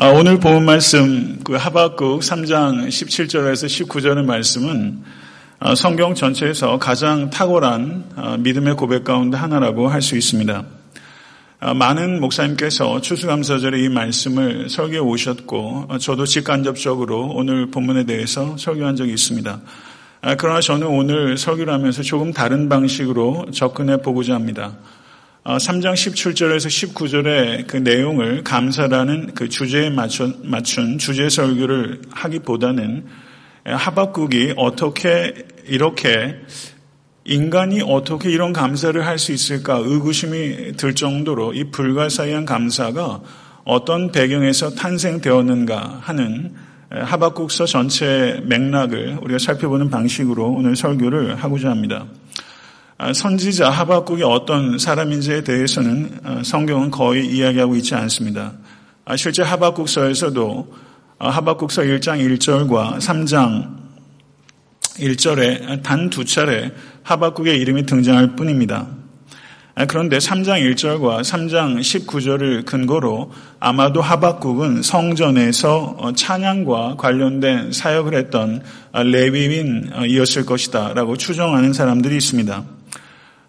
아, 오늘 본 말씀 그 하박국 3장 17절에서 19절의 말씀은 아, 성경 전체에서 가장 탁월한 아, 믿음의 고백 가운데 하나라고 할 수 있습니다. 많은 목사님께서 추수감사절에 이 말씀을 설교해 오셨고 저도 직간접적으로 오늘 본문에 대해서 설교한 적이 있습니다. 그러나 저는 오늘 설교를 하면서 조금 다른 방식으로 접근해 보고자 합니다. 3장 어, 17절에서 19절의 그 내용을 감사라는 그 주제에 맞춘, 맞춘 주제 설교를 하기보다는 하박국이 어떻게 이렇게 인간이 어떻게 이런 감사를 할 수 있을까 의구심이 들 정도로 이 불가사의한 감사가 어떤 배경에서 탄생되었는가 하는 하박국서 전체 맥락을 우리가 살펴보는 방식으로 오늘 설교를 하고자 합니다. 아, 선지자 하박국이 어떤 사람인지에 대해서는 아, 성경은 거의 이야기하고 있지 않습니다. 아, 실제 하박국서에서도 하박국서 1장 1절과 3장 1절에 단 두 차례 하박국의 이름이 등장할 뿐입니다. 그런데 3장 1절과 3장 19절을 근거로 아마도 하박국은 성전에서 어, 찬양과 관련된 사역을 했던 레위인이었을 것이다 라고 추정하는 사람들이 있습니다.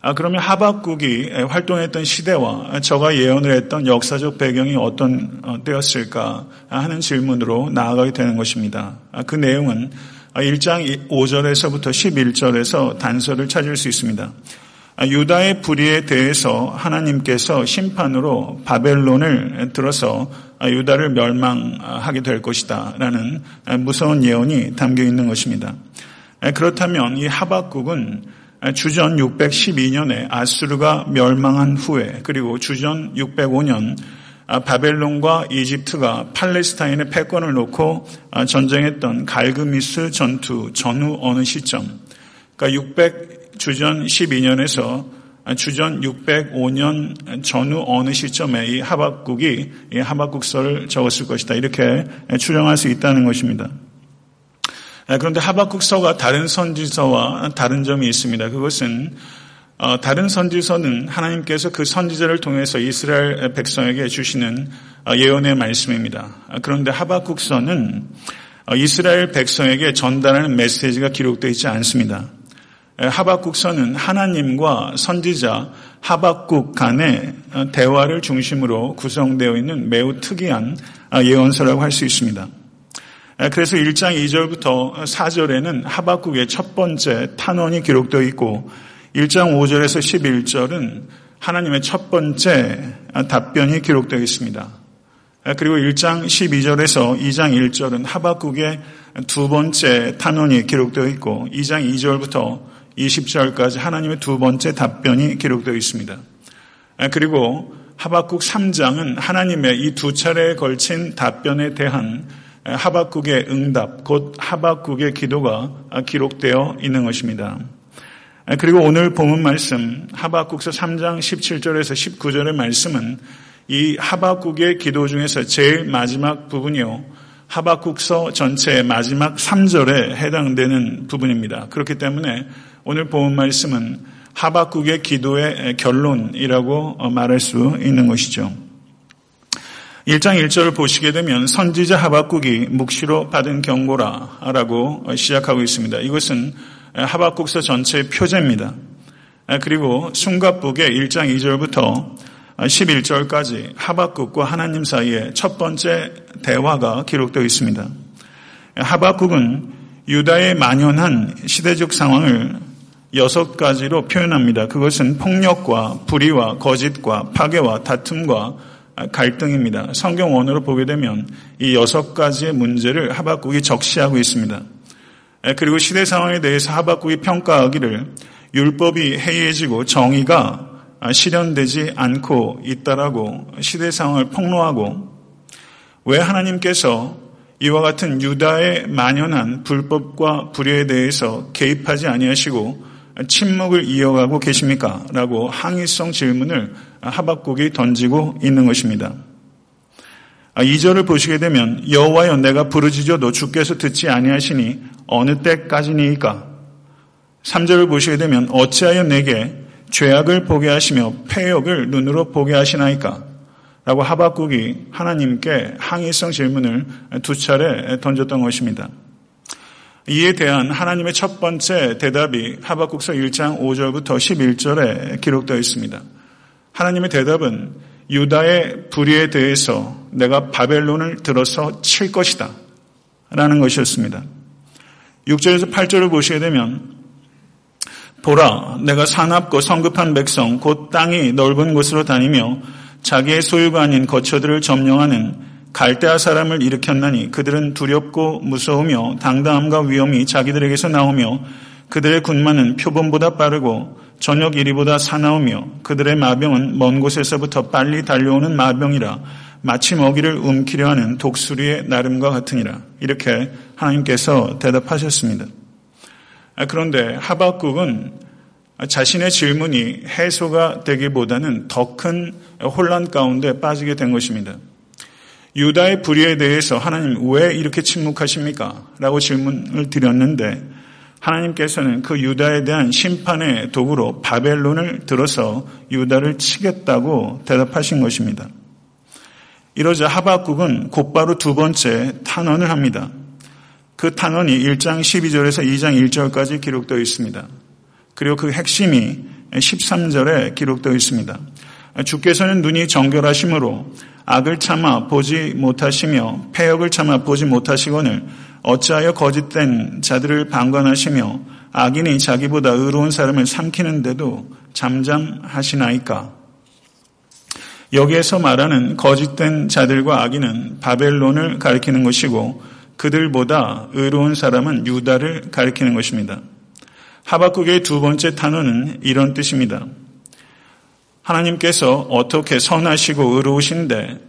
아, 그러면 하박국이 활동했던 시대와 저가 예언을 했던 역사적 배경이 어떤 어, 때였을까 하는 질문으로 나아가게 되는 것입니다. 아, 그 내용은 1장 5절에서부터 11절에서 단서를 찾을 수 있습니다. 아, 유다의 불의에 대해서 하나님께서 심판으로 바벨론을 들어서 유다를 멸망하게 될 것이다 라는 무서운 예언이 담겨 있는 것입니다. 그렇다면 이 하박국은 주전 612년에 아수르가 멸망한 후에 그리고 주전 605년 아, 바벨론과 이집트가 팔레스타인의 패권을 놓고 아, 전쟁했던 갈그미스 전투 전후 어느 시점 그러니까 600 주전 12년에서 주전 605년 전후 어느 시점에 이 하박국이 이 하박국서를 적었을 것이다 이렇게 추정할 수 있다는 것입니다. 아, 그런데 하박국서가 다른 선지서와 다른 점이 있습니다. 그것은 어, 다른 선지서는 하나님께서 그 선지자를 통해서 이스라엘 백성에게 주시는 어, 예언의 말씀입니다. 아, 그런데 하박국서는 어, 이스라엘 백성에게 전달하는 메시지가 기록되어 있지 않습니다. 하박국서는 하나님과 선지자 하박국 간의 대화를 중심으로 구성되어 있는 매우 특이한 예언서라고 할 수 있습니다. 그래서 1장 2절부터 4절에는 하박국의 첫 번째 탄원이 기록되어 있고 1장 5절에서 11절은 하나님의 첫 번째 답변이 기록되어 있습니다. 그리고 1장 12절에서 2장 1절은 하박국의 두 번째 탄원이 기록되어 있고 2장 2절부터 20절까지 하나님의 두 번째 답변이 기록되어 있습니다. 그리고 하박국 3장은 하나님의 이 두 차례에 걸친 답변에 대한 하박국의 응답, 곧 하박국의 기도가 기록되어 있는 것입니다. 그리고 오늘 본문 말씀 하박국서 3장 17절에서 19절의 말씀은 이 하박국의 기도 중에서 제일 마지막 부분이요. 하박국서 전체의 마지막 3절에 해당되는 부분입니다. 그렇기 때문에 오늘 본문 말씀은 하박국의 기도의 결론이라고 말할 수 있는 것이죠. 1장 1절을 보시게 되면 선지자 하박국이 묵시로 받은 경고라 라고 시작하고 있습니다. 이것은 하박국서 전체의 표제입니다. 그리고 숨가북의 1장 2절부터 11절까지 하박국과 하나님 사이에 첫 번째 대화가 기록되어 있습니다. 하박국은 유다의 만연한 시대적 상황을 여섯 가지로 표현합니다. 그것은 폭력과 불의와 거짓과 파괴와 다툼과 갈등입니다. 성경 원어로 보게 되면 이 여섯 가지의 문제를 하박국이 적시하고 있습니다. 그리고 시대 상황에 대해서 하박국이 평가하기를 율법이 해이해지고 정의가 실현되지 않고 있다라고 시대 상황을 폭로하고 왜 하나님께서 이와 같은 유다의 만연한 불법과 불의에 대해서 개입하지 아니하시고 침묵을 이어가고 계십니까? 라고 항의성 질문을 하박국이 던지고 있는 것입니다. 2절을 아, 보시게 되면 여호와여 내가 부르짖어도 주께서 듣지 아니하시니 어느 때까지니까 3절을 보시게 되면 어찌하여 내게 죄악을 보게 하시며 폐역을 눈으로 보게 하시나이까 라고 하박국이 하나님께 항의성 질문을 두 차례 던졌던 것입니다. 이에 대한 하나님의 첫 번째 대답이 하박국서 1장 5절부터 11절에 기록되어 있습니다. 하나님의 대답은 유다의 불의에 대해서 내가 바벨론을 들어서 칠 것이다. 라는 것이었습니다. 6절에서 8절을 보시게 되면 보라 내가 사납고 성급한 백성 곧 땅이 넓은 곳으로 다니며 자기의 소유가 아닌 거처들을 점령하는 갈대아 사람을 일으켰나니 그들은 두렵고 무서우며 당당함과 위험이 자기들에게서 나오며 그들의 군마는 표범보다 빠르고 저녁 이리보다 사나우며 그들의 마병은 먼 곳에서부터 빨리 달려오는 마병이라 마치 먹이를 움키려 하는 독수리의 나름과 같으니라 이렇게 하나님께서 대답하셨습니다. 아, 그런데 하박국은 자신의 질문이 해소가 되기보다는 더 큰 혼란 가운데 빠지게 된 것입니다. 유다의 불의에 대해서 하나님 왜 이렇게 침묵하십니까? 라고 질문을 드렸는데 하나님께서는 그 유다에 대한 심판의 도구로 바벨론을 들어서 유다를 치겠다고 대답하신 것입니다. 이러자 하박국은 곧바로 두 번째 탄원을 합니다. 그 탄원이 1장 12절에서 2장 1절까지 기록되어 있습니다. 그리고 그 핵심이 13절에 기록되어 있습니다. 주께서는 눈이 정결하심으로 악을 참아 보지 못하시며 폐역을 참아 보지 못하시거늘 어찌하여 거짓된 자들을 방관하시며 악인이 자기보다 의로운 사람을 삼키는데도 잠잠하시나이까? 여기에서 말하는 거짓된 자들과 악인은 바벨론을 가리키는 것이고 그들보다 의로운 사람은 유다를 가리키는 것입니다. 하박국의 두 번째 단어는 이런 뜻입니다. 하나님께서 어떻게 선하시고 의로우신데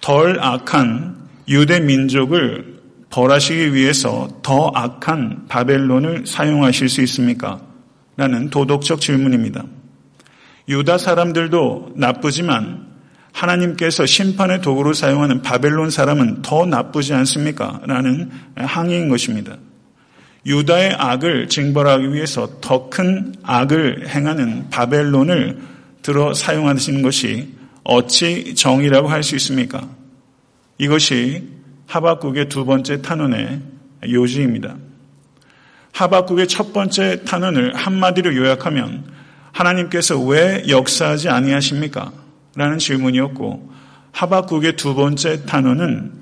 덜 악한 유대 민족을 벌하시기 위해서 더 악한 바벨론을 사용하실 수 있습니까? 라는 도덕적 질문입니다. 유다 사람들도 나쁘지만 하나님께서 심판의 도구로 사용하는 바벨론 사람은 더 나쁘지 않습니까? 라는 항의인 것입니다. 유다의 악을 징벌하기 위해서 더 큰 악을 행하는 바벨론을 들어 사용하시는 것이 어찌 정의라고 할 수 있습니까? 이것이 하박국의 두 번째 탄원의 요지입니다. 하박국의 첫 번째 탄원을 한마디로 요약하면 하나님께서 왜 역사하지 아니하십니까? 라는 질문이었고 하박국의 두 번째 탄원은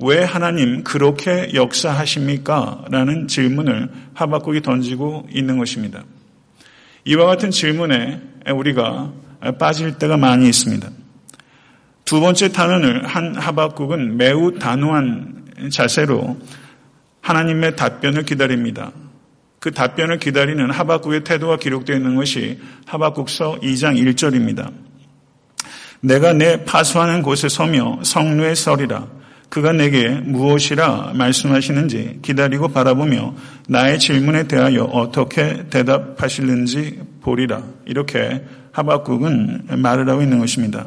왜 하나님 그렇게 역사하십니까? 라는 질문을 하박국이 던지고 있는 것입니다. 이와 같은 질문에 우리가 빠질 때가 많이 있습니다. 두 번째 탄원을 한 하박국은 매우 단호한 자세로 하나님의 답변을 기다립니다. 그 답변을 기다리는 하박국의 태도가 기록되어 있는 것이 하박국서 2장 1절입니다. 내가 내 파수하는 곳에 서며 성루에 서리라. 그가 내게 무엇이라 말씀하시는지 기다리고 바라보며 나의 질문에 대하여 어떻게 대답하실는지 보리라. 이렇게 하박국은 말을 하고 있는 것입니다.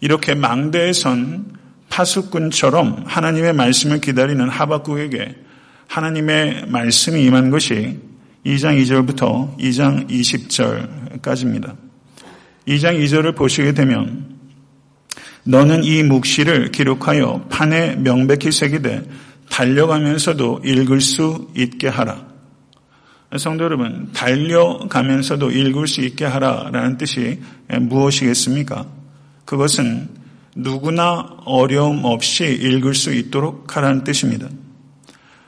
이렇게 망대에 선 파수꾼처럼 하나님의 말씀을 기다리는 하박국에게 하나님의 말씀이 임한 것이 2장 2절부터 2장 20절까지입니다. 2장 2절을 보시게 되면 너는 이 묵시를 기록하여 판에 명백히 새기되 달려가면서도 읽을 수 있게 하라. 성도 여러분, 달려가면서도 읽을 수 있게 하라라는 뜻이 무엇이겠습니까? 그것은 누구나 어려움 없이 읽을 수 있도록 하라는 뜻입니다.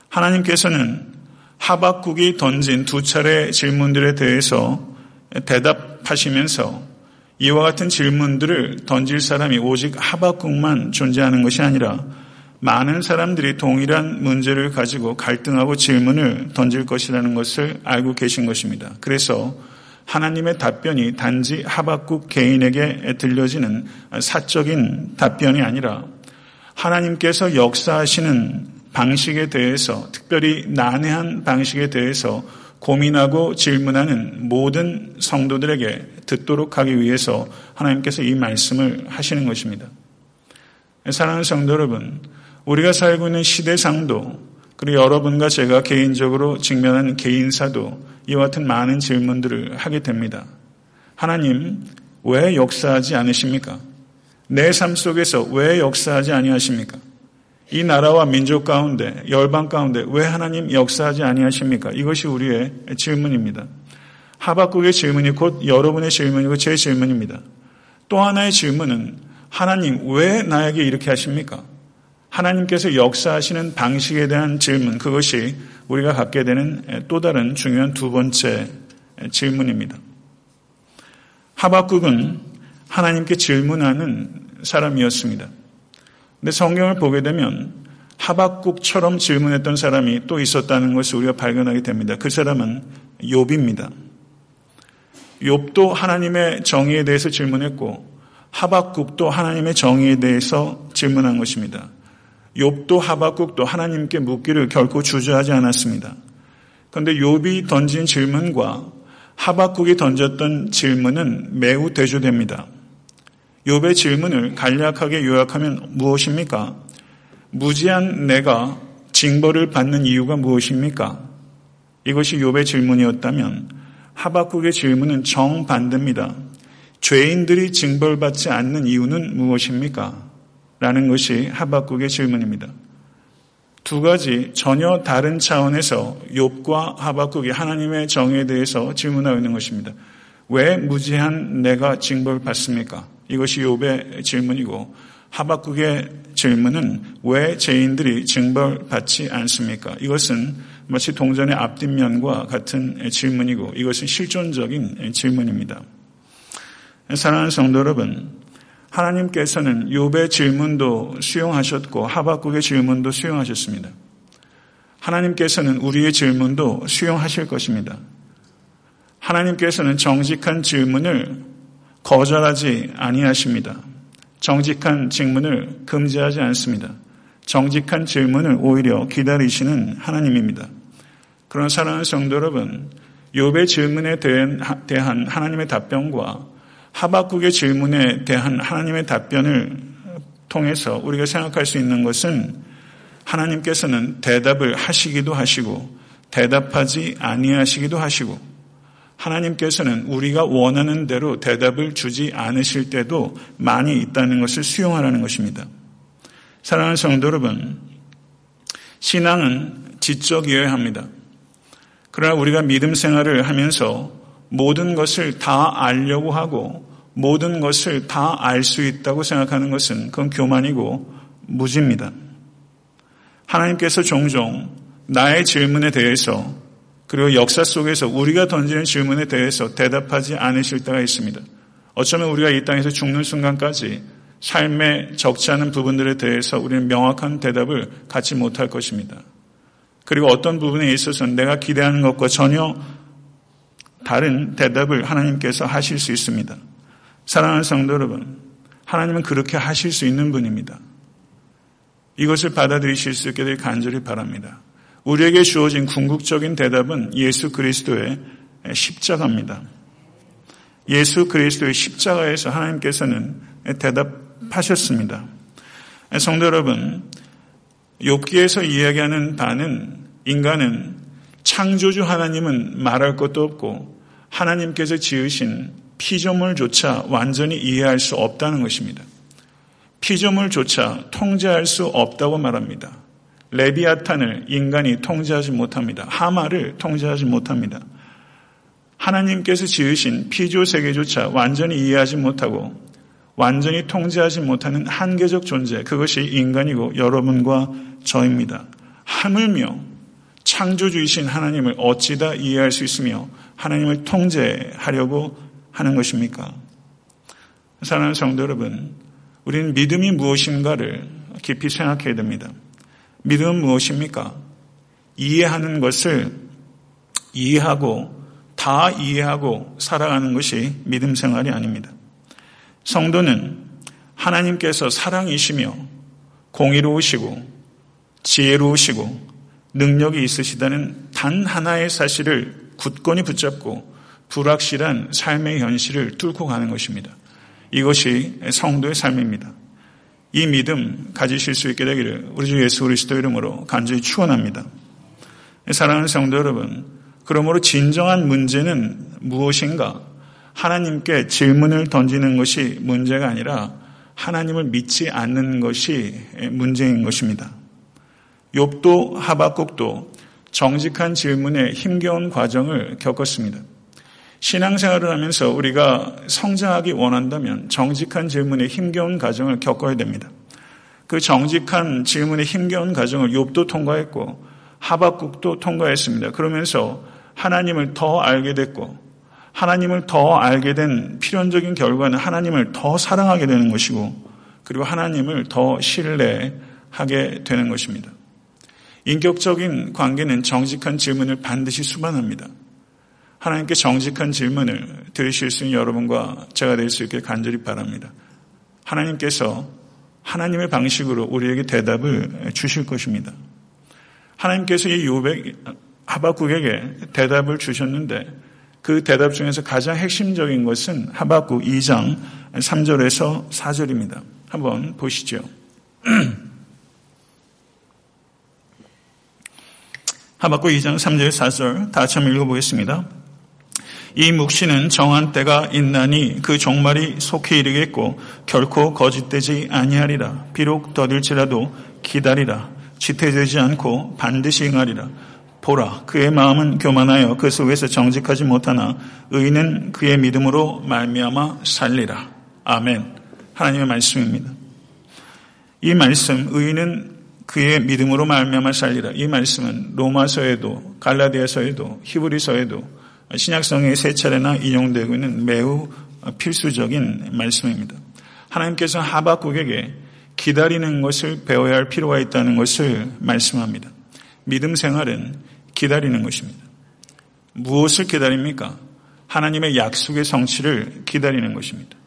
하나님께서는 하박국이 던진 두 차례 질문들에 대해서 대답하시면서 이와 같은 질문들을 던질 사람이 오직 하박국만 존재하는 것이 아니라 많은 사람들이 동일한 문제를 가지고 갈등하고 질문을 던질 것이라는 것을 알고 계신 것입니다. 그래서 하나님의 답변이 단지 하박국 개인에게 들려지는 사적인 답변이 아니라 하나님께서 역사하시는 방식에 대해서 특별히 난해한 방식에 대해서 고민하고 질문하는 모든 성도들에게 듣도록 하기 위해서 하나님께서 이 말씀을 하시는 것입니다. 사랑하는 성도 여러분, 우리가 살고 있는 시대상도 그리고 여러분과 제가 개인적으로 직면한 개인사도 이와 같은 많은 질문들을 하게 됩니다. 하나님, 왜 역사하지 않으십니까? 내 삶 속에서 왜 역사하지 아니하십니까? 이 나라와 민족 가운데 열방 가운데 왜 하나님 역사하지 아니하십니까? 이것이 우리의 질문입니다. 하박국의 질문이 곧 여러분의 질문이고 제 질문입니다. 또 하나의 질문은 하나님 왜 나에게 이렇게 하십니까? 하나님께서 역사하시는 방식에 대한 질문 그것이 우리가 갖게 되는 또 다른 중요한 두 번째 질문입니다. 하박국은 하나님께 질문하는 사람이었습니다. 근데 성경을 보게 되면 하박국처럼 질문했던 사람이 또 있었다는 것을 우리가 발견하게 됩니다. 그 사람은 욥입니다. 욥도 하나님의 정의에 대해서 질문했고 하박국도 하나님의 정의에 대해서 질문한 것입니다. 욥도 하박국도 하나님께 묻기를 결코 주저하지 않았습니다. 그런데 욥이 던진 질문과 하박국이 던졌던 질문은 매우 대조됩니다. 욥의 질문을 간략하게 요약하면 무엇입니까? 무지한 내가 징벌을 받는 이유가 무엇입니까? 이것이 욥의 질문이었다면 하박국의 질문은 정반대입니다. 죄인들이 징벌받지 않는 이유는 무엇입니까? 라는 것이 하박국의 질문입니다. 두 가지 전혀 다른 차원에서 욥과 하박국이 하나님의 정에 대해서 질문하고 있는 것입니다. 왜 무지한 내가 징벌 받습니까? 이것이 욥의 질문이고 하박국의 질문은 왜 죄인들이 징벌 받지 않습니까? 이것은 마치 동전의 앞뒷면과 같은 질문이고 이것은 실존적인 질문입니다. 사랑하는 성도 여러분, 하나님께서는 욥의 질문도 수용하셨고 하박국의 질문도 수용하셨습니다. 하나님께서는 우리의 질문도 수용하실 것입니다. 하나님께서는 정직한 질문을 거절하지 아니하십니다. 정직한 질문을 금지하지 않습니다. 정직한 질문을 오히려 기다리시는 하나님입니다. 그런 사랑하는 성도 여러분, 욥의 질문에 대한 하나님의 답변과 하박국의 질문에 대한 하나님의 답변을 통해서 우리가 생각할 수 있는 것은 하나님께서는 대답을 하시기도 하시고 대답하지 아니하시기도 하시고 하나님께서는 우리가 원하는 대로 대답을 주지 않으실 때도 많이 있다는 것을 수용하라는 것입니다. 사랑하는 성도 여러분, 신앙은 지적이어야 합니다. 그러나 우리가 믿음 생활을 하면서 모든 것을 다 알려고 하고 모든 것을 다 알 수 있다고 생각하는 것은 그건 교만이고 무지입니다. 하나님께서 종종 나의 질문에 대해서 그리고 역사 속에서 우리가 던지는 질문에 대해서 대답하지 않으실 때가 있습니다. 어쩌면 우리가 이 땅에서 죽는 순간까지 삶에 적지 않은 부분들에 대해서 우리는 명확한 대답을 갖지 못할 것입니다. 그리고 어떤 부분에 있어서는 내가 기대하는 것과 전혀 다른 대답을 하나님께서 하실 수 있습니다. 사랑하는 성도 여러분, 하나님은 그렇게 하실 수 있는 분입니다. 이것을 받아들이실 수 있게 될 간절히 바랍니다. 우리에게 주어진 궁극적인 대답은 예수 그리스도의 십자가입니다. 예수 그리스도의 십자가에서 하나님께서는 대답하셨습니다. 성도 여러분, 욥기에서 이야기하는 바는 인간은 창조주 하나님은 말할 것도 없고 하나님께서 지으신 피조물조차 완전히 이해할 수 없다는 것입니다. 피조물조차 통제할 수 없다고 말합니다. 레비아탄을 인간이 통제하지 못합니다. 하마를 통제하지 못합니다. 하나님께서 지으신 피조 세계조차 완전히 이해하지 못하고 완전히 통제하지 못하는 한계적 존재, 그것이 인간이고 여러분과 저입니다. 하물며 창조주이신 하나님을 어찌다 이해할 수 있으며 하나님을 통제하려고 하는 것입니까? 사랑하는 성도 여러분, 우리는 믿음이 무엇인가를 깊이 생각해야 됩니다. 믿음은 무엇입니까? 이해하는 것을 이해하고 다 이해하고 살아가는 것이 믿음 생활이 아닙니다. 성도는 하나님께서 사랑이시며 공의로우시고 지혜로우시고 능력이 있으시다는 단 하나의 사실을 굳건히 붙잡고 불확실한 삶의 현실을 뚫고 가는 것입니다. 이것이 성도의 삶입니다. 이 믿음 가지실 수 있게 되기를 우리 주 예수 그리스도 이름으로 간절히 축원합니다. 사랑하는 성도 여러분, 그러므로 진정한 문제는 무엇인가? 하나님께 질문을 던지는 것이 문제가 아니라 하나님을 믿지 않는 것이 문제인 것입니다. 욥도 하박국도 정직한 질문에 힘겨운 과정을 겪었습니다. 신앙생활을 하면서 우리가 성장하기 원한다면 정직한 질문에 힘겨운 과정을 겪어야 됩니다. 그 정직한 질문에 힘겨운 과정을 욥도 통과했고 하박국도 통과했습니다. 그러면서 하나님을 더 알게 됐고 하나님을 더 알게 된 필연적인 결과는 하나님을 더 사랑하게 되는 것이고 그리고 하나님을 더 신뢰하게 되는 것입니다. 인격적인 관계는 정직한 질문을 반드시 수반합니다. 하나님께 정직한 질문을 들으실 수 있는 여러분과 제가 될 수 있게 간절히 바랍니다. 하나님께서 하나님의 방식으로 우리에게 대답을 주실 것입니다. 하나님께서 이 요백 하박국에게 대답을 주셨는데 그 대답 중에서 가장 핵심적인 것은 하박국 2장 3절에서 4절입니다. 한번 보시죠. 하박국 2장 3절 4절 다 같이 한번 읽어보겠습니다. 이 묵시는 정한 때가 있나니 그 종말이 속히 이르겠고 결코 거짓되지 아니하리라. 비록 더딜지라도 기다리라. 지태되지 않고 반드시 응하리라. 보라 그의 마음은 교만하여 그 속에서 정직하지 못하나 의는 그의 믿음으로 말미암아 살리라. 아멘. 하나님의 말씀입니다. 이 말씀 의는 그의 믿음으로 말미암아 살리라. 이 말씀은 로마서에도 갈라디아서에도 히브리서에도 신약성에 세 차례나 인용되고 있는 매우 필수적인 말씀입니다. 하나님께서 하박국에게 기다리는 것을 배워야 할 필요가 있다는 것을 말씀합니다. 믿음 생활은 기다리는 것입니다. 무엇을 기다립니까? 하나님의 약속의 성취를 기다리는 것입니다.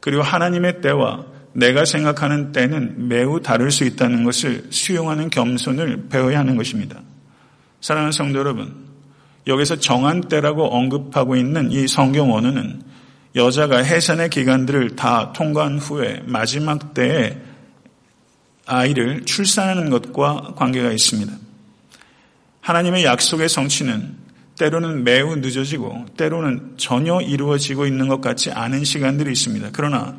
그리고 하나님의 때와 내가 생각하는 때는 매우 다를 수 있다는 것을 수용하는 겸손을 배워야 하는 것입니다. 사랑하는 성도 여러분, 여기서 정한 때라고 언급하고 있는 이 성경 원어는 여자가 해산의 기간들을 다 통과한 후에 마지막 때에 아이를 출산하는 것과 관계가 있습니다. 하나님의 약속의 성취는 때로는 매우 늦어지고 때로는 전혀 이루어지고 있는 것 같지 않은 시간들이 있습니다. 그러나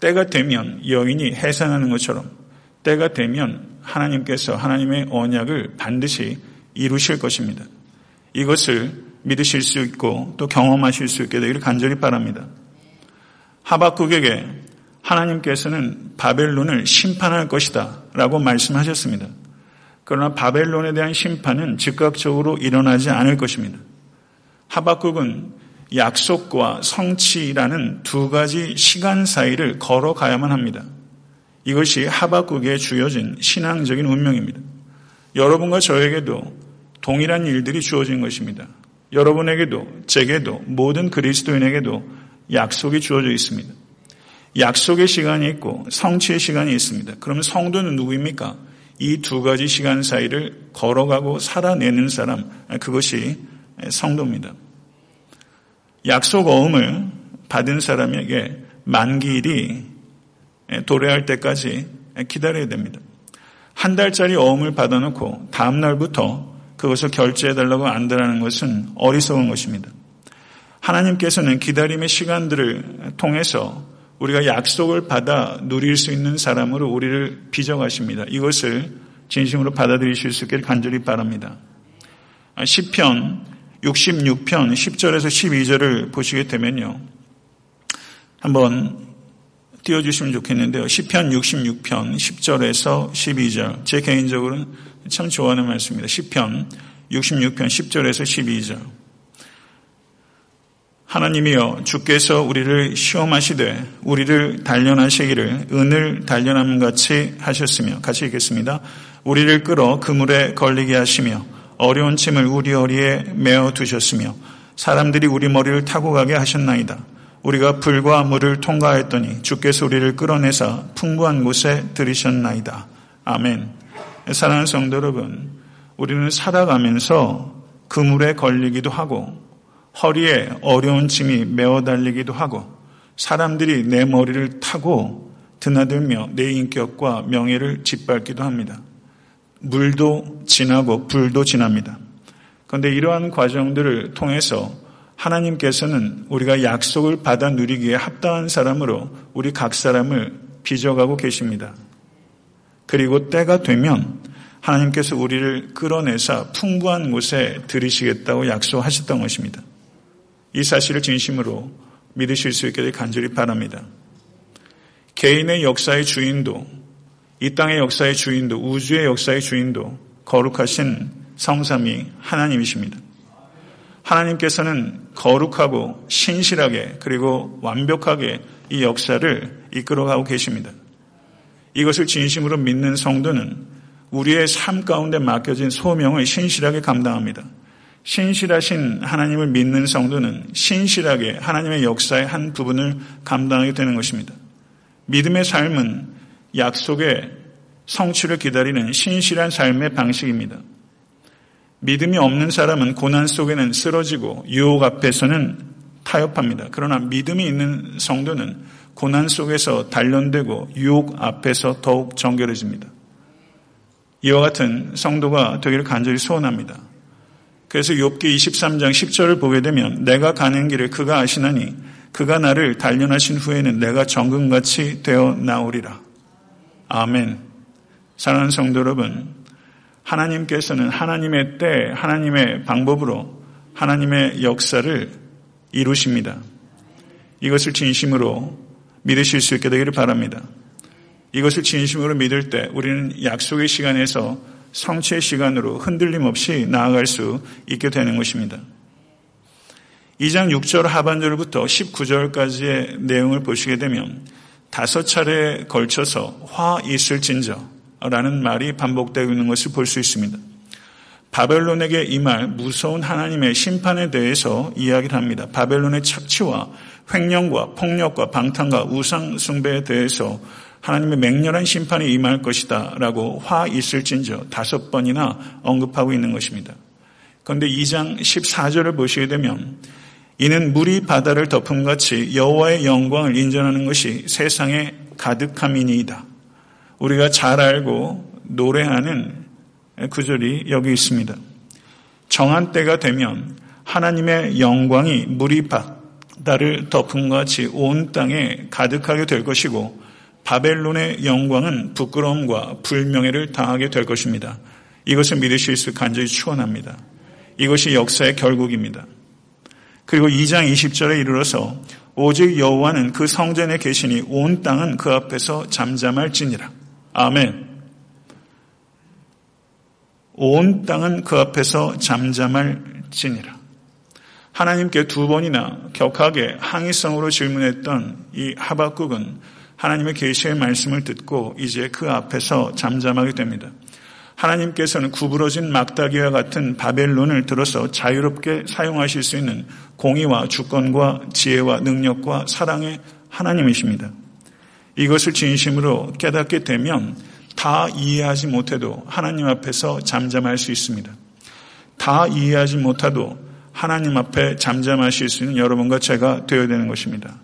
때가 되면 여인이 해산하는 것처럼 때가 되면 하나님께서 하나님의 언약을 반드시 이루실 것입니다. 이것을 믿으실 수 있고 또 경험하실 수 있게 되기를 간절히 바랍니다. 하박국에게 하나님께서는 바벨론을 심판할 것이다 라고 말씀하셨습니다. 그러나 바벨론에 대한 심판은 즉각적으로 일어나지 않을 것입니다. 하박국은 약속과 성취라는 두 가지 시간 사이를 걸어가야만 합니다. 이것이 하박국에 주어진 신앙적인 운명입니다. 여러분과 저에게도 동일한 일들이 주어진 것입니다. 여러분에게도 제게도 모든 그리스도인에게도 약속이 주어져 있습니다. 약속의 시간이 있고 성취의 시간이 있습니다. 그러면 성도는 누구입니까? 이 두 가지 시간 사이를 걸어가고 살아내는 사람, 그것이 성도입니다. 약속 어음을 받은 사람에게 만기일이 도래할 때까지 기다려야 됩니다. 한 달짜리 어음을 받아놓고 다음 날부터 그것을 결제해달라고 안다라는 것은 어리석은 것입니다. 하나님께서는 기다림의 시간들을 통해서 우리가 약속을 받아 누릴 수 있는 사람으로 우리를 빚어가십니다. 이것을 진심으로 받아들이실 수 있기를 간절히 바랍니다. 10편 66편 10절에서 12절을 보시게 되면요. 한번 띄워주시면 좋겠는데요. 10편 66편 10절에서 12절. 제 개인적으로는 참 좋아하는 말씀입니다. 10편 66편 10절에서 12절. 하나님이여 주께서 우리를 시험하시되 우리를 단련하시기를 은을 단련함 같이 하셨으며 같이 읽겠습니다. 우리를 끌어 그물에 걸리게 하시며 어려운 짐을 우리 허리에 메어 두셨으며 사람들이 우리 머리를 타고 가게 하셨나이다. 우리가 불과 물을 통과했더니 주께서 우리를 끌어내사 풍부한 곳에 들이셨나이다. 아멘. 사랑하는 성도 여러분, 우리는 살아가면서 그물에 걸리기도 하고 허리에 어려운 짐이 메어 달리기도 하고 사람들이 내 머리를 타고 드나들며 내 인격과 명예를 짓밟기도 합니다. 물도 지나고 불도 지납니다. 그런데 이러한 과정들을 통해서 하나님께서는 우리가 약속을 받아 누리기에 합당한 사람으로 우리 각 사람을 빚어가고 계십니다. 그리고 때가 되면 하나님께서 우리를 끌어내사 풍부한 곳에 들이시겠다고 약속하셨던 것입니다. 이 사실을 진심으로 믿으실 수 있게 간절히 바랍니다. 개인의 역사의 주인도, 이 땅의 역사의 주인도, 우주의 역사의 주인도 거룩하신 성삼이 하나님이십니다. 하나님께서는 거룩하고 신실하게 그리고 완벽하게 이 역사를 이끌어가고 계십니다. 이것을 진심으로 믿는 성도는 우리의 삶 가운데 맡겨진 소명을 신실하게 감당합니다. 신실하신 하나님을 믿는 성도는 신실하게 하나님의 역사의 한 부분을 감당하게 되는 것입니다. 믿음의 삶은 약속의 성취를 기다리는 신실한 삶의 방식입니다. 믿음이 없는 사람은 고난 속에는 쓰러지고 유혹 앞에서는 타협합니다. 그러나 믿음이 있는 성도는 고난 속에서 단련되고 유혹 앞에서 더욱 정결해집니다. 이와 같은 성도가 되기를 간절히 소원합니다. 그래서 욥기 23장 10절을 보게 되면 내가 가는 길을 그가 아시나니 그가 나를 단련하신 후에는 내가 정금같이 되어 나오리라. 아멘. 사랑하는 성도 여러분, 하나님께서는 하나님의 때, 하나님의 방법으로 하나님의 역사를 이루십니다. 이것을 진심으로 믿으실 수 있게 되기를 바랍니다. 이것을 진심으로 믿을 때 우리는 약속의 시간에서 성취의 시간으로 흔들림 없이 나아갈 수 있게 되는 것입니다. 2장 6절 하반절부터 19절까지의 내용을 보시게 되면 다섯 차례에 걸쳐서 화 있을진저 라는 말이 반복되고 있는 것을 볼 수 있습니다. 바벨론에게 임할 무서운 하나님의 심판에 대해서 이야기를 합니다. 바벨론의 착취와 횡령과 폭력과 방탕과 우상 숭배에 대해서 하나님의 맹렬한 심판이 임할 것이다 라고 화 있을진저 다섯 번이나 언급하고 있는 것입니다. 그런데 2장 14절을 보시게 되면 이는 물이 바다를 덮음 같이 여호와의 영광을 인정하는 것이 세상에 가득함이니이다. 우리가 잘 알고 노래하는 구절이 여기 있습니다. 정한 때가 되면 하나님의 영광이 물이 바다를 덮은 같이 온 땅에 가득하게 될 것이고 바벨론의 영광은 부끄러움과 불명예를 당하게 될 것입니다. 이것을 믿으실 수 간절히 축원합니다. 이것이 역사의 결국입니다. 그리고 2장 20절에 이르러서 오직 여호와는 그 성전에 계시니 온 땅은 그 앞에서 잠잠할지니라. 아멘. 온 땅은 그 앞에서 잠잠할지니라. 하나님께 두 번이나 격하게 항의성으로 질문했던 이 하박국은 하나님의 계시의 말씀을 듣고 이제 그 앞에서 잠잠하게 됩니다. 하나님께서는 구부러진 막다기와 같은 바벨론을 들어서 자유롭게 사용하실 수 있는 공의와 주권과 지혜와 능력과 사랑의 하나님이십니다. 이것을 진심으로 깨닫게 되면 다 이해하지 못해도 하나님 앞에서 잠잠할 수 있습니다. 다 이해하지 못해도 하나님 앞에 잠잠하실 수 있는 여러분과 제가 되어야 되는 것입니다.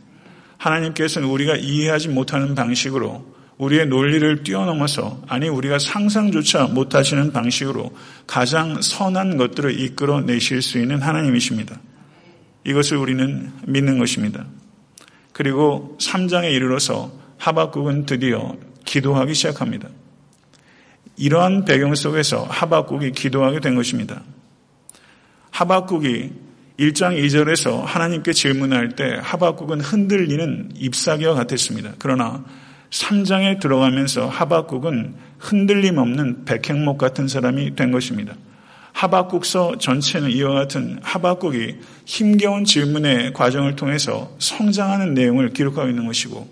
하나님께서는 우리가 이해하지 못하는 방식으로 우리의 논리를 뛰어넘어서 아니 우리가 상상조차 못하시는 방식으로 가장 선한 것들을 이끌어 내실 수 있는 하나님이십니다. 이것을 우리는 믿는 것입니다. 그리고 3장에 이르러서 하박국은 드디어 기도하기 시작합니다. 이러한 배경 속에서 하박국이 기도하게 된 것입니다. 하박국이 1장 2절에서 하나님께 질문할 때 하박국은 흔들리는 잎사귀와 같았습니다. 그러나 3장에 들어가면서 하박국은 흔들림 없는 백행목 같은 사람이 된 것입니다. 하박국서 전체는 이와 같은 하박국이 힘겨운 질문의 과정을 통해서 성장하는 내용을 기록하고 있는 것이고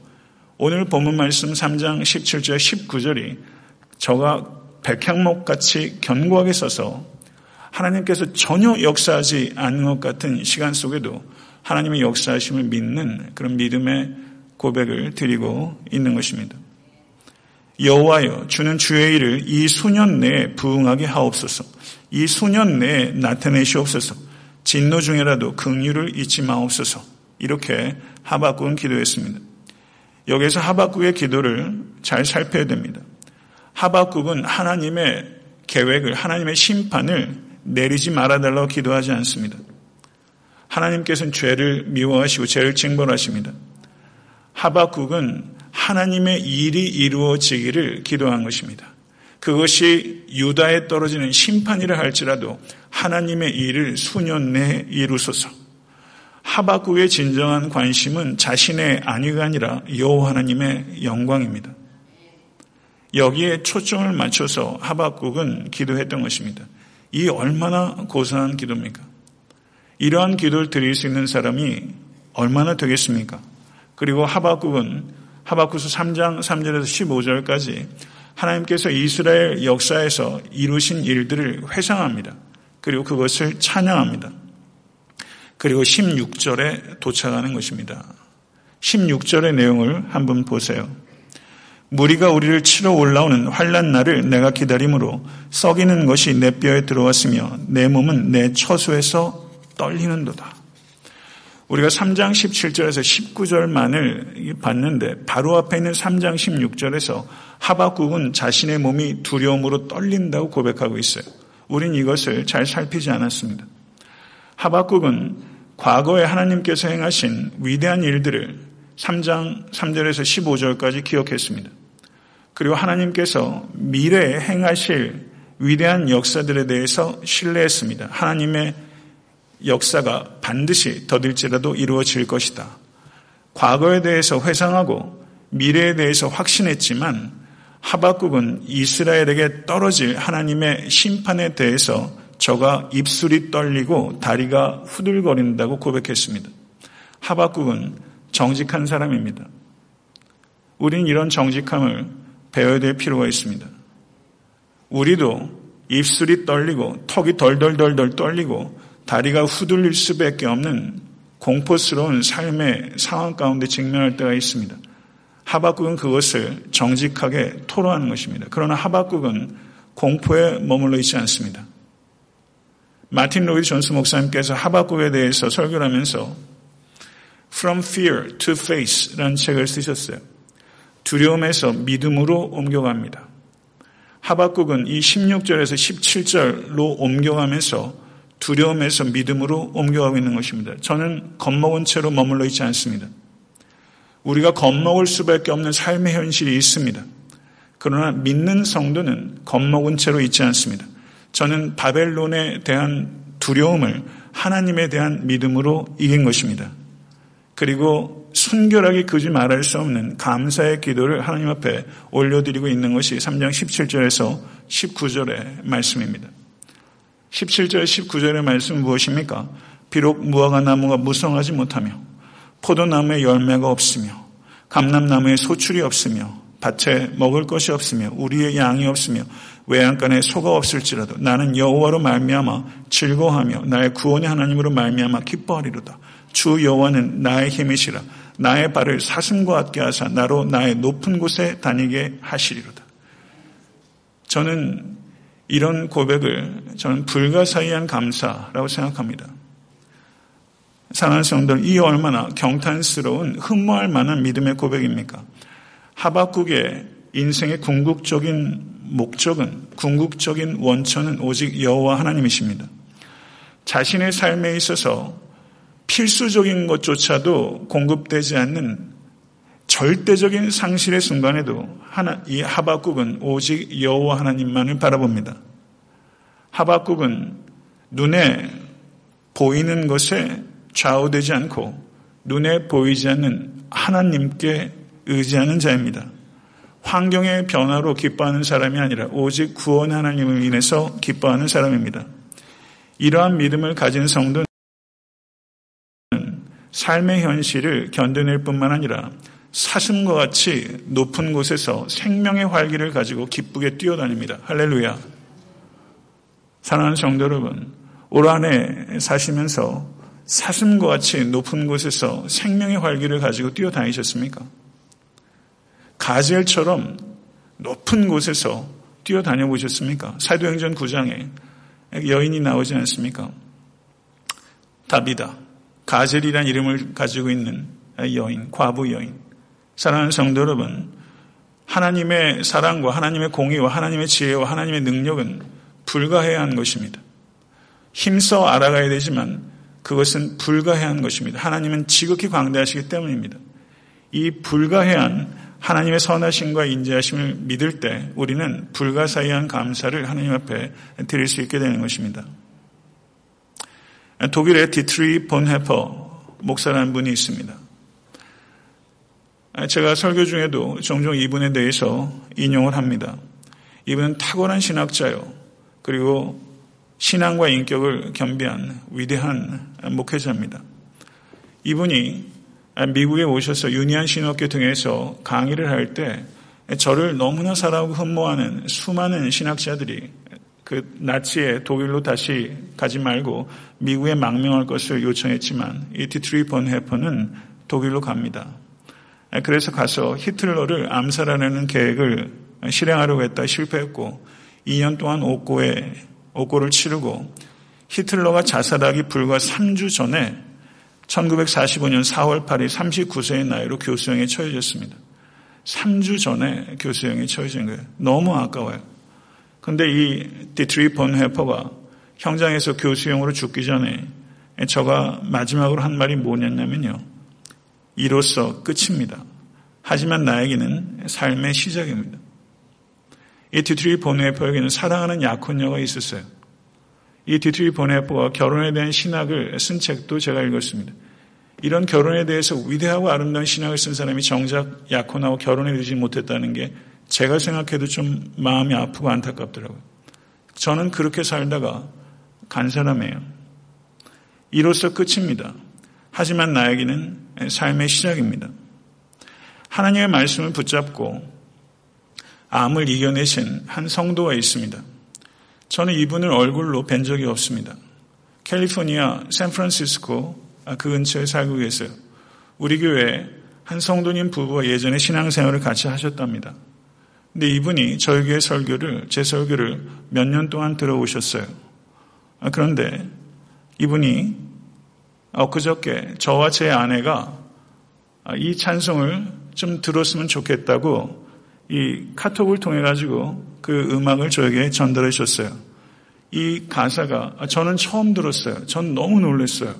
오늘 본문 말씀 3장 17절 19절이 저가 백향목 같이 견고하게 써서 하나님께서 전혀 역사하지 않는 것 같은 시간 속에도 하나님의 역사하심을 믿는 그런 믿음의 고백을 드리고 있는 것입니다. 여호와여 주는 주의 일을 이 수년 내에 부응하게 하옵소서. 이 수년 내에 나타내시옵소서. 진노 중에라도 긍휼을 잊지 마옵소서. 이렇게 하박국은 기도했습니다. 여기서 하박국의 기도를 잘 살펴야 됩니다. 하박국은 하나님의 계획을, 하나님의 심판을 내리지 말아달라고 기도하지 않습니다. 하나님께서는 죄를 미워하시고 죄를 징벌하십니다. 하박국은 하나님의 일이 이루어지기를 기도한 것입니다. 그것이 유다에 떨어지는 심판이라 할지라도 하나님의 일을 수년 내에 이루소서. 하박국의 진정한 관심은 자신의 안위가 아니라 여호와 하나님의 영광입니다. 여기에 초점을 맞춰서 하박국은 기도했던 것입니다. 이 얼마나 고상한 기도입니까? 이러한 기도를 드릴 수 있는 사람이 얼마나 되겠습니까? 그리고 하박국은 하박국서 3장 3절에서 15절까지 하나님께서 이스라엘 역사에서 이루신 일들을 회상합니다. 그리고 그것을 찬양합니다. 그리고 16절에 도착하는 것입니다. 16절의 내용을 한번 보세요. 무리가 우리를 치러 올라오는 환란 날을 내가 기다림으로 썩이는 것이 내 뼈에 들어왔으며 내 몸은 내 처수에서 떨리는도다. 우리가 3장 17절에서 19절만을 봤는데 바로 앞에 있는 3장 16절에서 하박국은 자신의 몸이 두려움으로 떨린다고 고백하고 있어요. 우린 이것을 잘 살피지 않았습니다. 하박국은 과거에 하나님께서 행하신 위대한 일들을 3장 3절에서 15절까지 기억했습니다. 그리고 하나님께서 미래에 행하실 위대한 역사들에 대해서 신뢰했습니다. 하나님의 역사가 반드시 더딜지라도 이루어질 것이다. 과거에 대해서 회상하고 미래에 대해서 확신했지만 하박국은 이스라엘에게 떨어질 하나님의 심판에 대해서 저가 입술이 떨리고 다리가 후들거린다고 고백했습니다. 하박국은 정직한 사람입니다. 우린 이런 정직함을 배워야 될 필요가 있습니다. 우리도 입술이 떨리고 턱이 덜덜덜덜 떨리고 다리가 후들릴 수밖에 없는 공포스러운 삶의 상황 가운데 직면할 때가 있습니다. 하박국은 그것을 정직하게 토로하는 것입니다. 그러나 하박국은 공포에 머물러 있지 않습니다. 마틴 로이 존스 목사님께서 하박국에 대해서 설교를 하면서 From Fear to Faith라는 책을 쓰셨어요. 두려움에서 믿음으로 옮겨갑니다. 하박국은 이 16절에서 17절로 옮겨가면서 두려움에서 믿음으로 옮겨가고 있는 것입니다. 저는 겁먹은 채로 머물러 있지 않습니다. 우리가 겁먹을 수밖에 없는 삶의 현실이 있습니다. 그러나 믿는 성도는 겁먹은 채로 있지 않습니다. 저는 바벨론에 대한 두려움을 하나님에 대한 믿음으로 이긴 것입니다. 그리고 순결하게 그지 말할 수 없는 감사의 기도를 하나님 앞에 올려드리고 있는 것이 3장 17절에서 19절의 말씀입니다. 17절, 19절의 말씀은 무엇입니까? 비록 무화과 나무가 무성하지 못하며 포도나무에 열매가 없으며 감람나무에 소출이 없으며 밭에 먹을 것이 없으며 우리의 양이 없으며 외양간에 소가 없을지라도 나는 여호와로 말미암아 즐거워하며 나의 구원의 하나님으로 말미암아 기뻐하리로다. 주 여호와는 나의 힘이시라. 나의 발을 사슴과 같게 하사 나로 나의 높은 곳에 다니게 하시리로다. 저는 이런 고백을 저는 불가사의한 감사라고 생각합니다. 사랑하는 성들, 이 얼마나 경탄스러운 흠모할 만한 믿음의 고백입니까? 하박국의 인생의 궁극적인 목적은 궁극적인 원천은 오직 여호와 하나님이십니다. 자신의 삶에 있어서 필수적인 것조차도 공급되지 않는 절대적인 상실의 순간에도 하나, 이 하박국은 오직 여호와 하나님만을 바라봅니다. 하박국은 눈에 보이는 것에 좌우되지 않고 눈에 보이지 않는 하나님께 의지하는 자입니다. 환경의 변화로 기뻐하는 사람이 아니라 오직 구원 하나님을 인해서 기뻐하는 사람입니다. 이러한 믿음을 가진 성도는 삶의 현실을 견뎌낼 뿐만 아니라 사슴과 같이 높은 곳에서 생명의 활기를 가지고 기쁘게 뛰어다닙니다. 할렐루야. 사랑하는 성도 여러분, 올 한해 사시면서 사슴과 같이 높은 곳에서 생명의 활기를 가지고 뛰어다니셨습니까? 가젤처럼 높은 곳에서 뛰어다녀 보셨습니까? 사도행전 9장에 여인이 나오지 않습니까? 다비다. 가젤이란 이름을 가지고 있는 여인, 과부 여인. 사랑하는 성도 여러분, 하나님의 사랑과 하나님의 공의와 하나님의 지혜와 하나님의 능력은 불가해야 한 것입니다. 힘써 알아가야 되지만 그것은 불가해야 한 것입니다. 하나님은 지극히 광대하시기 때문입니다. 이 불가해한 하나님의 선하심과 인자하심을 믿을 때 우리는 불가사의한 감사를 하나님 앞에 드릴 수 있게 되는 것입니다. 독일의 디트리히 본회퍼 목사라는 분이 있습니다. 제가 설교 중에도 종종 이분에 대해서 인용을 합니다. 이분은 탁월한 신학자요. 그리고 신앙과 인격을 겸비한 위대한 목회자입니다. 이분이 미국에 오셔서 유니온 신학교 등에서 강의를 할 때 저를 너무나 사랑하고 흠모하는 수많은 신학자들이 그 나치의 독일로 다시 가지 말고 미국에 망명할 것을 요청했지만 이 디트리 본회퍼는 독일로 갑니다. 그래서 가서 히틀러를 암살하려는 계획을 실행하려고 했다 실패했고 2년 동안 옥고에 옥고를 치르고 히틀러가 자살하기 불과 3주 전에 1945년 4월 8일 39세의 나이로 교수형에 처해졌습니다. 3주 전에 교수형에 처해진 거예요. 너무 아까워요. 근데 이 디트리 본회퍼가 형장에서 교수형으로 죽기 전에 저가 마지막으로 한 말이 뭐냐면요. 이로써 끝입니다. 하지만 나에게는 삶의 시작입니다. 이 디트리 본회퍼에게는 사랑하는 약혼녀가 있었어요. 이 디트리 본회퍼가 결혼에 대한 신학을 쓴 책도 제가 읽었습니다. 이런 결혼에 대해서 위대하고 아름다운 신학을 쓴 사람이 정작 약혼하고 결혼에 이르지 못했다는 게 제가 생각해도 좀 마음이 아프고 안타깝더라고요. 저는 그렇게 살다가 간 사람이에요. 이로써 끝입니다. 하지만 나에게는 삶의 시작입니다. 하나님의 말씀을 붙잡고 암을 이겨내신 한 성도가 있습니다. 저는 이분을 얼굴로 뵌 적이 없습니다. 캘리포니아 샌프란시스코 그 근처에 살고 계세요. 우리 교회 한 성도님 부부가 예전에 신앙생활을 같이 하셨답니다. 근데 이분이 저희 교회 설교를 제 설교를 몇 년 동안 들어오셨어요. 아, 그런데 이분이 엊그저께 저와 제 아내가 이 찬송을 좀 들었으면 좋겠다고 이 카톡을 통해 가지고 그 음악을 저에게 전달해 주셨어요. 이 가사가 저는 처음 들었어요. 전 너무 놀랐어요.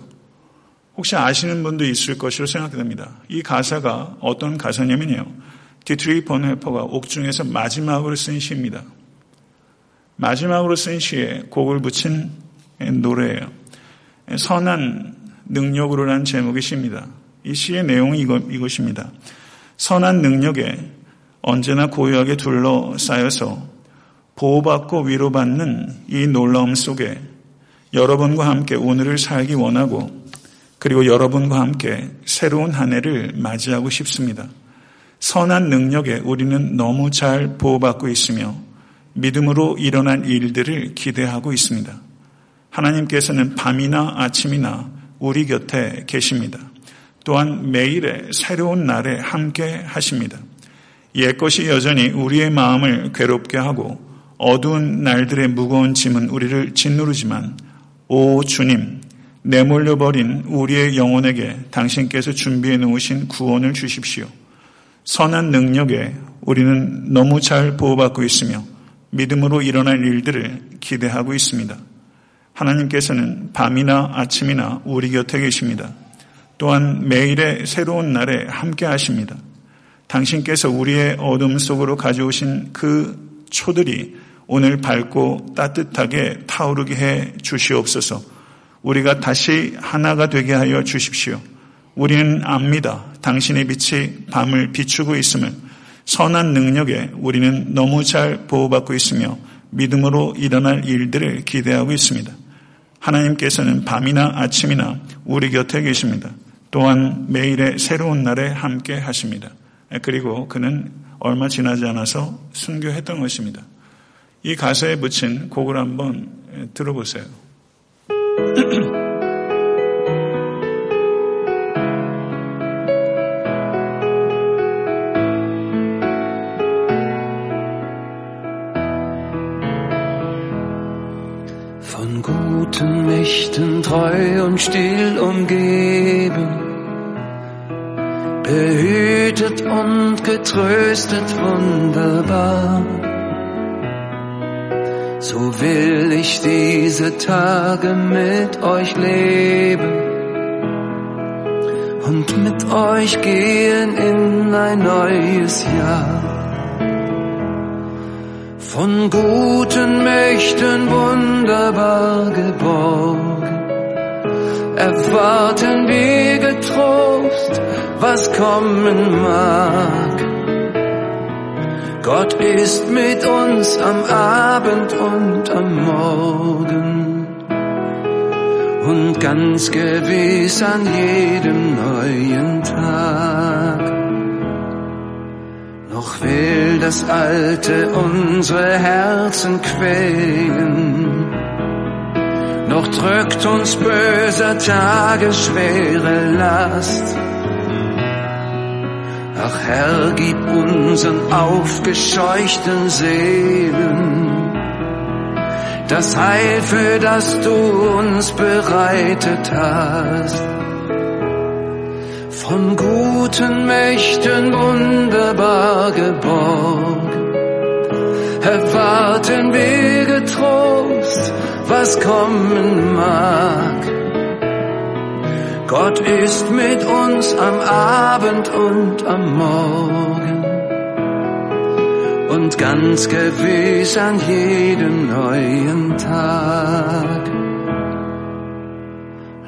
혹시 아시는 분도 있을 것으로 생각됩니다. 이 가사가 어떤 가사냐면요. 디트리 본회퍼가 옥중에서 마지막으로 쓴 시입니다. 마지막으로 쓴 시에 곡을 붙인 노래예요. 선한 능력으로라는 제목의 시입니다. 이 시의 내용이 이것입니다. 선한 능력에 언제나 고요하게 둘러싸여서 보호받고 위로받는 이 놀라움 속에 여러분과 함께 오늘을 살기 원하고 그리고 여러분과 함께 새로운 한 해를 맞이하고 싶습니다. 선한 능력에 우리는 너무 잘 보호받고 있으며 믿음으로 일어난 일들을 기대하고 있습니다. 하나님께서는 밤이나 아침이나 우리 곁에 계십니다. 또한 매일의 새로운 날에 함께 하십니다. 옛 것이 여전히 우리의 마음을 괴롭게 하고 어두운 날들의 무거운 짐은 우리를 짓누르지만 오 주님 내몰려 버린 우리의 영혼에게 당신께서 준비해 놓으신 구원을 주십시오. 선한 능력에 우리는 너무 잘 보호받고 있으며 믿음으로 일어날 일들을 기대하고 있습니다. 하나님께서는 밤이나 아침이나 우리 곁에 계십니다. 또한 매일의 새로운 날에 함께 하십니다. 당신께서 우리의 어둠 속으로 가져오신 그 초들이 오늘 밝고 따뜻하게 타오르게 해 주시옵소서. 우리가 다시 하나가 되게 하여 주십시오. 우리는 압니다. 당신의 빛이 밤을 비추고 있음을 선한 능력에 우리는 너무 잘 보호받고 있으며 믿음으로 일어날 일들을 기대하고 있습니다. 하나님께서는 밤이나 아침이나 우리 곁에 계십니다. 또한 매일의 새로운 날에 함께 하십니다. 그리고 그는 얼마 지나지 않아서 순교했던 것입니다. 이 가사에 붙인 곡을 한번 들어보세요. Guten Mächten treu und still umgeben behütet und getröstet wunderbar. So will ich diese Tage mit euch leben und mit euch gehen in ein neues Jahr. Von guten Mächten wunderbar geborgen, erwarten wir getrost, was kommen mag. Gott ist mit uns am Abend und am Morgen und ganz gewiss an jedem neuen Tag. Noch will das Alte unsere Herzen quälen, noch drückt uns böser Tage schwere Last. Ach Herr, gib unseren aufgescheuchten Seelen das Heil, für das du uns bereitet hast. Von guten Mächten wunderbar geborgen, erwarten wir getrost, was kommen mag. Gott ist mit uns am Abend und am Morgen und ganz gewiss an jedem neuen Tag.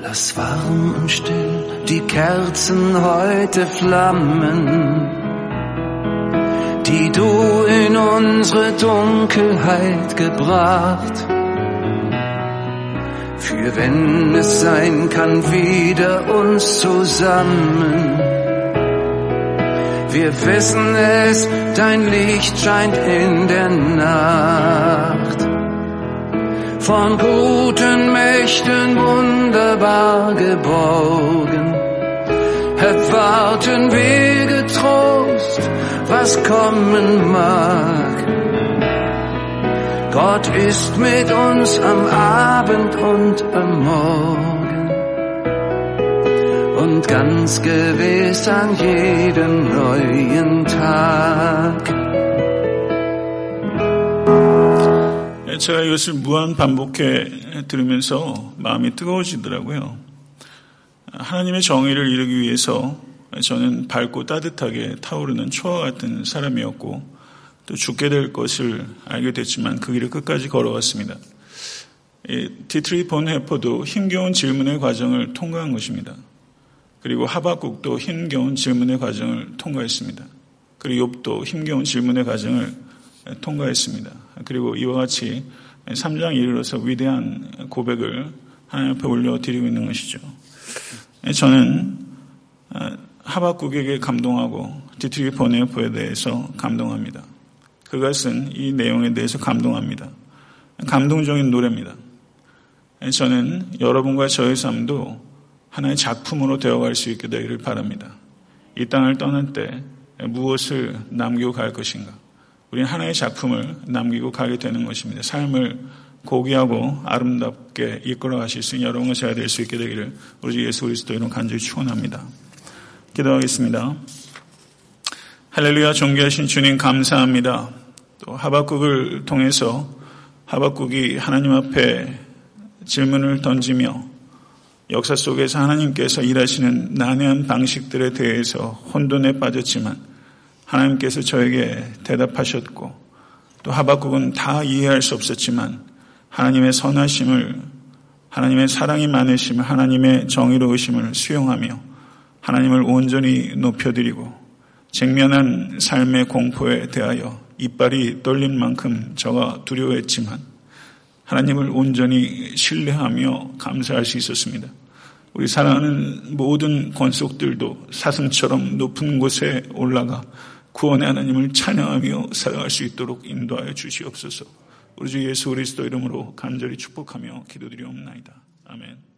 Lass warm und still die Kerzen heute flammen, die du in unsere Dunkelheit gebracht. Für wenn es sein kann, wieder uns zusammen wir wissen es, dein Licht scheint in der Nacht. Von guten Mächten wunderbar geborgen, erwarten wir getrost, was kommen mag. Gott ist mit uns am Abend und am Morgen und ganz gewiss an jedem neuen Tag. 제가 이것을 무한 반복해 들으면서 마음이 뜨거워지더라고요. 하나님의 정의를 이루기 위해서 저는 밝고 따뜻하게 타오르는 초와 같은 사람이었고 또 죽게 될 것을 알게 됐지만 그 길을 끝까지 걸어왔습니다. 디트리 본회퍼도 힘겨운 질문의 과정을 통과한 것입니다. 그리고 하박국도 힘겨운 질문의 과정을 통과했습니다. 그리고 욥도 힘겨운 질문의 과정을 통과했습니다. 그리고 이와 같이 3장 이르러서 위대한 고백을 하나님 앞에 올려드리고 있는 것이죠. 저는 하박국에게 감동하고 디트리 본회퍼에 대해서 감동합니다. 그것은 이 내용에 대해서 감동합니다. 감동적인 노래입니다. 저는 여러분과 저의 삶도 하나의 작품으로 되어갈 수 있게 되기를 바랍니다. 이 땅을 떠날 때 무엇을 남기고 갈 것인가? 우리는 하나의 작품을 남기고 가게 되는 것입니다. 삶을 고귀하고 아름답게 이끌어 가실 수 있는 여러분과 제가 될수 있게 되기를 우리 주 예수 그리스도 이름 간절히 축원합니다. 기도하겠습니다. 할렐루야 존귀하신 주님 감사합니다. 또 하박국을 통해서 하박국이 하나님 앞에 질문을 던지며 역사 속에서 하나님께서 일하시는 난해한 방식들에 대해서 혼돈에 빠졌지만 하나님께서 저에게 대답하셨고 또 하박국은 다 이해할 수 없었지만 하나님의 선하심을 하나님의 사랑이 많으심을 하나님의 정의로우심을 수용하며 하나님을 온전히 높여드리고 쟁면한 삶의 공포에 대하여 이빨이 떨린 만큼 저가 두려워했지만 하나님을 온전히 신뢰하며 감사할 수 있었습니다. 우리 사랑하는 모든 권속들도 사슴처럼 높은 곳에 올라가 구원의 하나님을 찬양하며 살아갈 수 있도록 인도하여 주시옵소서. 우리 주 예수 그리스도 이름으로 간절히 축복하며 기도드리옵나이다. 아멘.